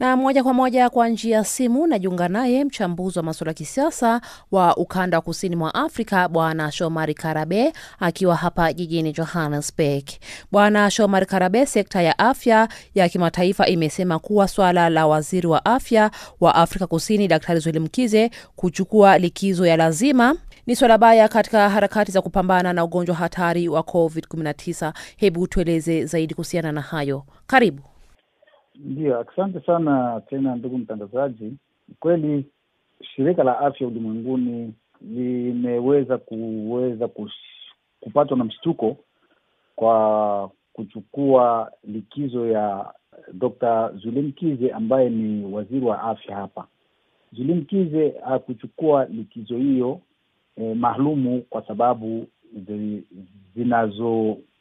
Na moja kwa moja kwa njia ya simu najiunga naye mchambuzi wa masuala ya kisiasa wa ukanda wa kusini mwa Afrika, Bwana Shomari Karabe akiwa hapa jijini Johannesburg. Bwana Shomari Karabe, sekta ya afya ya kimataifa imesema kuwa swala la waziri wa afya wa Afrika Kusini Daktari Zweli Mkize kuchukua likizo ya lazima ni swala baya katika harakati za kupambana na ugonjwa hatari wa COVID-19. Hebu tueleze zaidi kuhusiana na hayo. Karibu. Ndio, asante sana tena ndugu mtangazaji. Kweli shirika la afya ulimwenguni limeweza kuweza kupatwa na mshtuko kwa kuchukua likizo ya Dr. Zulimkize ambaye ni waziri wa afya hapa. Zweli Mkize hakuchukua likizo hiyo eh, maalumu kwa sababu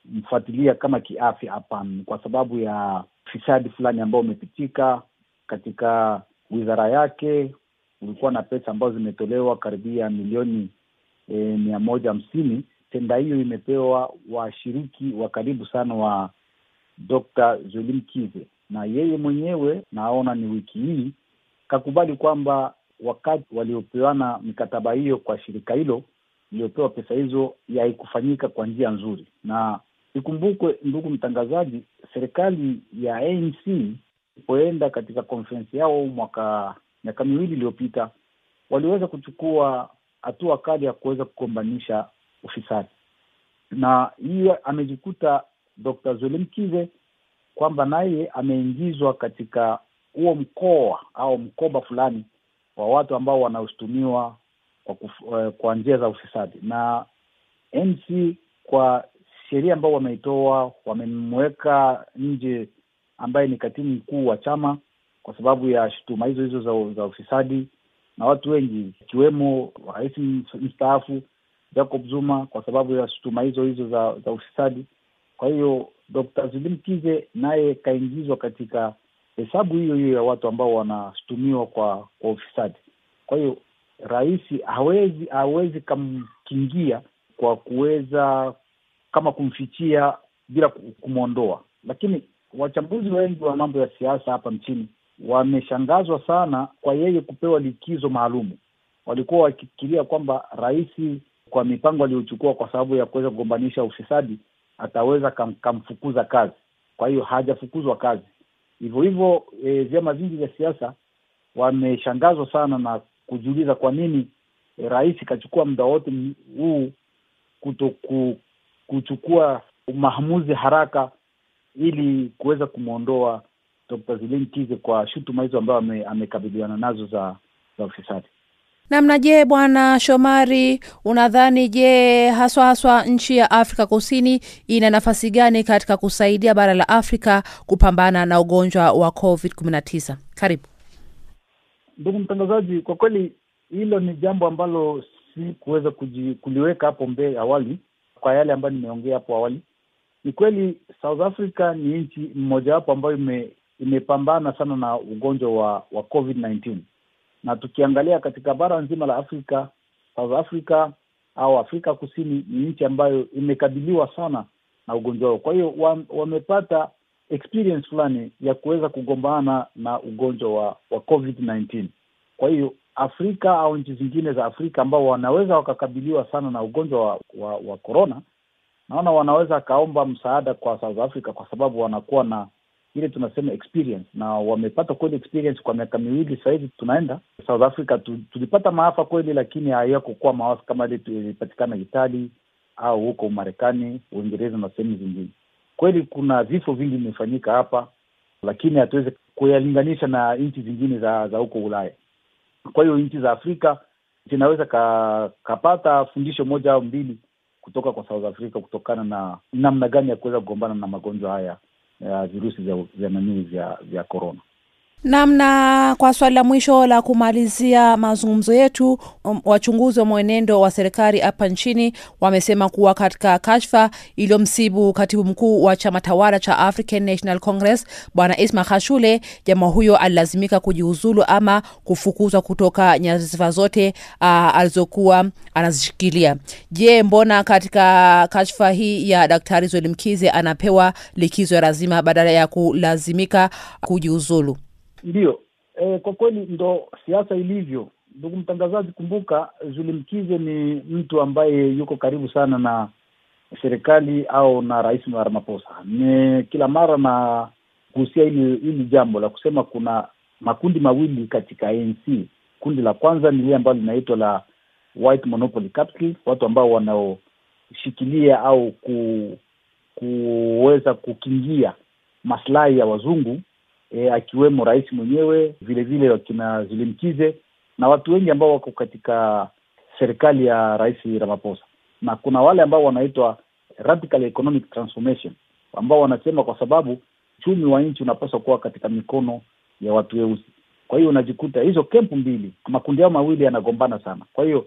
zinazomfuatilia kama kiafya. Hapana, kwa sababu ya fisadi fulani ambao umepitika katika wizara yake. Ulikuwa na pesa ambazo zimetolewa karibia milioni e, mia moja hamsini. Tenda hiyo imepewa washiriki wa karibu sana wa Dr. Zweli Mkize, na yeye mwenyewe naona ni wiki hii kakubali kwamba wakati waliopewana mikataba hiyo kwa shirika hilo iliyopewa pesa hizo haikufanyika kwa njia nzuri, na ikumbukwe, ndugu mtangazaji, serikali ya ANC ilipoenda katika konferensi yao mwaka miaka miwili iliyopita, waliweza kuchukua hatua kali ya kuweza kugombanisha ufisadi, na hiyo amejikuta Dr. Zweli Mkize kwamba naye ameingizwa katika huo mkoa au mkoba fulani wa watu ambao wanaoshutumiwa kwa, uh, kwa njia za ufisadi na NC kwa sheria ambao wameitoa wamemweka nje ambaye ni katibu mkuu wa chama kwa sababu ya shutuma hizo hizo za, za ufisadi na watu wengi ikiwemo rais mstaafu Jacob Zuma kwa sababu ya shutuma hizo hizo za, za ufisadi. Kwa hiyo dkt zulim kize naye kaingizwa katika hesabu hiyo hiyo ya watu ambao wanashutumiwa kwa kwa ufisadi. Kwa hiyo rais hawezi hawezi kamkingia kwa kuweza kama kumfichia bila kumwondoa, lakini wachambuzi wengi wa mambo ya siasa hapa nchini wameshangazwa sana kwa yeye kupewa likizo maalumu. Walikuwa wakifikiria kwamba rais kwa mipango aliyochukua kwa sababu ya kuweza kugombanisha ufisadi ataweza kam, kamfukuza kazi. Kwa hiyo hajafukuzwa kazi. Hivyo hivyo e, vyama vingi vya siasa wameshangazwa sana na kujiuliza kwa nini e, rais kachukua muda wote huu kuto ku, kuchukua maamuzi haraka ili kuweza kumwondoa Dr. Zweli kwa shutuma hizo ambayo amekabiliana nazo za za ufisadi. Namna je, Bwana Shomari, unadhani je, haswa haswa nchi ya Afrika Kusini ina nafasi gani katika kusaidia bara la Afrika kupambana na ugonjwa wa COVID kumi na tisa? Karibu ndugu mtangazaji. Kwa kweli hilo ni jambo ambalo si kuweza kuliweka hapo mbele awali, kwa yale ambayo nimeongea hapo awali. Ni kweli South Africa ni nchi mmojawapo ambayo ime, imepambana sana na ugonjwa wa wa COVID 19 na tukiangalia katika bara nzima la Afrika, South Africa au Afrika Kusini ni nchi ambayo imekabiliwa sana na ugonjwa huo. Kwa hiyo wamepata experience fulani ya kuweza kugombana na ugonjwa wa wa COVID 19. Kwa hiyo Afrika au nchi zingine za Afrika ambao wanaweza wakakabiliwa sana na ugonjwa wa wa, wa corona, naona wanaweza wakaomba msaada kwa South Africa kwa sababu wanakuwa na ile tunasema experience na wamepata kweli experience kwa miaka miwili sasa hivi tunaenda South Africa tu, tulipata maafa kweli, lakini hayakukuwa maafa kama ile ilipatikana Itali au huko Marekani, Uingereza na sehemu zingine. Kweli kuna vifo vingi vimefanyika hapa, lakini hatuwezi kuyalinganisha na nchi zingine za za huko Ulaya. Kwa hiyo nchi za Afrika zinaweza ka, kapata fundisho moja au mbili kutoka kwa South Africa kutokana na namna gani ya kuweza kugombana na magonjwa haya ya virusi vya nanii vya korona. Namna kwa swali la mwisho la kumalizia mazungumzo yetu, um, wachunguzi wa mwenendo wa serikali hapa nchini wamesema kuwa katika kashfa iliyomsibu katibu mkuu wa chama tawala cha African National Congress Bwana Isma Khashule, jamaa huyo alilazimika kujiuzulu ama kufukuzwa kutoka nyadhifa zote uh, alizokuwa anazishikilia. Je, mbona katika kashfa hii ya Daktari Zweli anapewa likizo ya lazima badala ya kulazimika kujiuzulu? Ndiyo, e, kwa kweli ndo siasa ilivyo. Ndugu mtangazaji, kumbuka Zulimkize ni mtu ambaye yuko karibu sana na serikali au na Rais Ramaphosa. Ni kila mara na kuhusia hili hili jambo la kusema kuna makundi mawili katika ANC. Kundi la kwanza ni lile ambalo linaitwa la white monopoly capital, watu ambao wanaoshikilia au ku, kuweza kukingia maslahi ya wazungu e, akiwemo rais mwenyewe, vile vile wakina Zilimkize na watu wengi ambao wako katika serikali ya Rais Ramaphosa, na kuna wale ambao wanaitwa radical economic transformation, ambao wanasema kwa sababu uchumi wa nchi unapaswa kuwa katika mikono ya watu weusi. Kwa hiyo unajikuta hizo kempu mbili, makundi yao mawili yanagombana sana. Kwa hiyo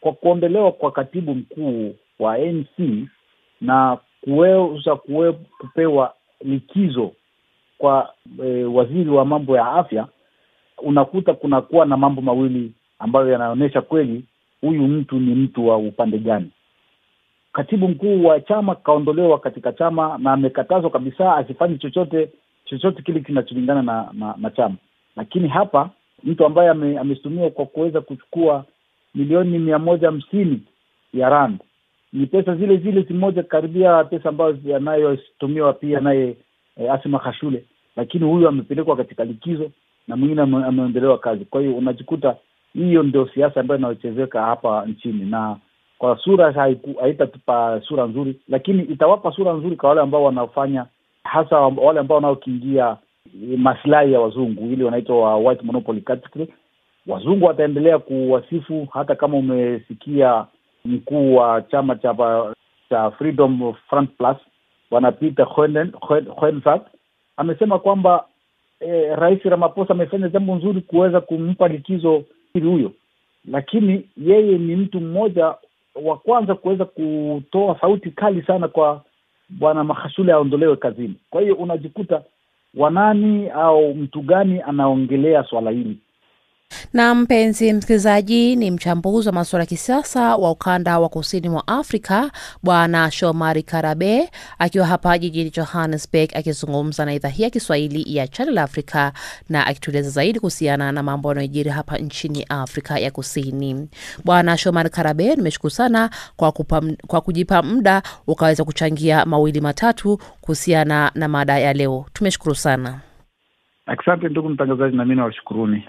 kwa kuondolewa kwa katibu mkuu wa ANC na kuweza kupewa likizo kwa e, waziri wa mambo ya afya, unakuta kunakuwa na mambo mawili ambayo yanaonyesha kweli huyu mtu ni mtu wa upande gani. Katibu mkuu wa chama kaondolewa katika chama na amekatazwa kabisa asifanye chochote chochote kile kinacholingana na, na, na chama. Lakini hapa mtu ambaye ame, amestumiwa kwa kuweza kuchukua milioni mia moja hamsini ya rand ni pesa zile zile zimoja karibia pesa ambayo yanayotumiwa pia naye e, Asima Khashule, lakini huyu amepelekwa katika likizo na mwingine ameondolewa kazi. Kwa hiyo unajikuta hiyo ndio siasa ambayo inayochezeka hapa nchini, na kwa sura haitatupa sura nzuri, lakini itawapa sura nzuri kwa wale ambao wanaofanya, hasa wale ambao wanaokiingia maslahi ya wazungu, ili wanaitwa wa white monopoly category. Wazungu wataendelea kuwasifu, hata kama umesikia mkuu wa chama cha Freedom Front Plus Hoenfeld amesema kwamba eh, Rais Ramaphosa amefanya jambo nzuri kuweza kumpa likizo hivi huyo, lakini yeye ni mtu mmoja wa kwanza kuweza kutoa sauti kali sana kwa bwana Mahashule aondolewe kazini. Kwa hiyo unajikuta wanani au mtu gani anaongelea swala hili? Na mpenzi msikilizaji, ni mchambuzi wa masuala ya kisiasa wa ukanda wa kusini mwa Afrika Bwana Shomari Karabe akiwa hapa jijini Johannesburg akizungumza na idhaa hii ya Kiswahili ya Channel Africa na akitueleza zaidi kuhusiana na mambo yanayojiri hapa nchini Afrika ya Kusini. Bwana Shomari Karabe, nimeshukuru sana kwa, kupa, kwa kujipa muda ukaweza kuchangia mawili matatu kuhusiana na mada ya leo. Tumeshukuru sana. Asante ndugu mtangazaji, nami nawashukuruni.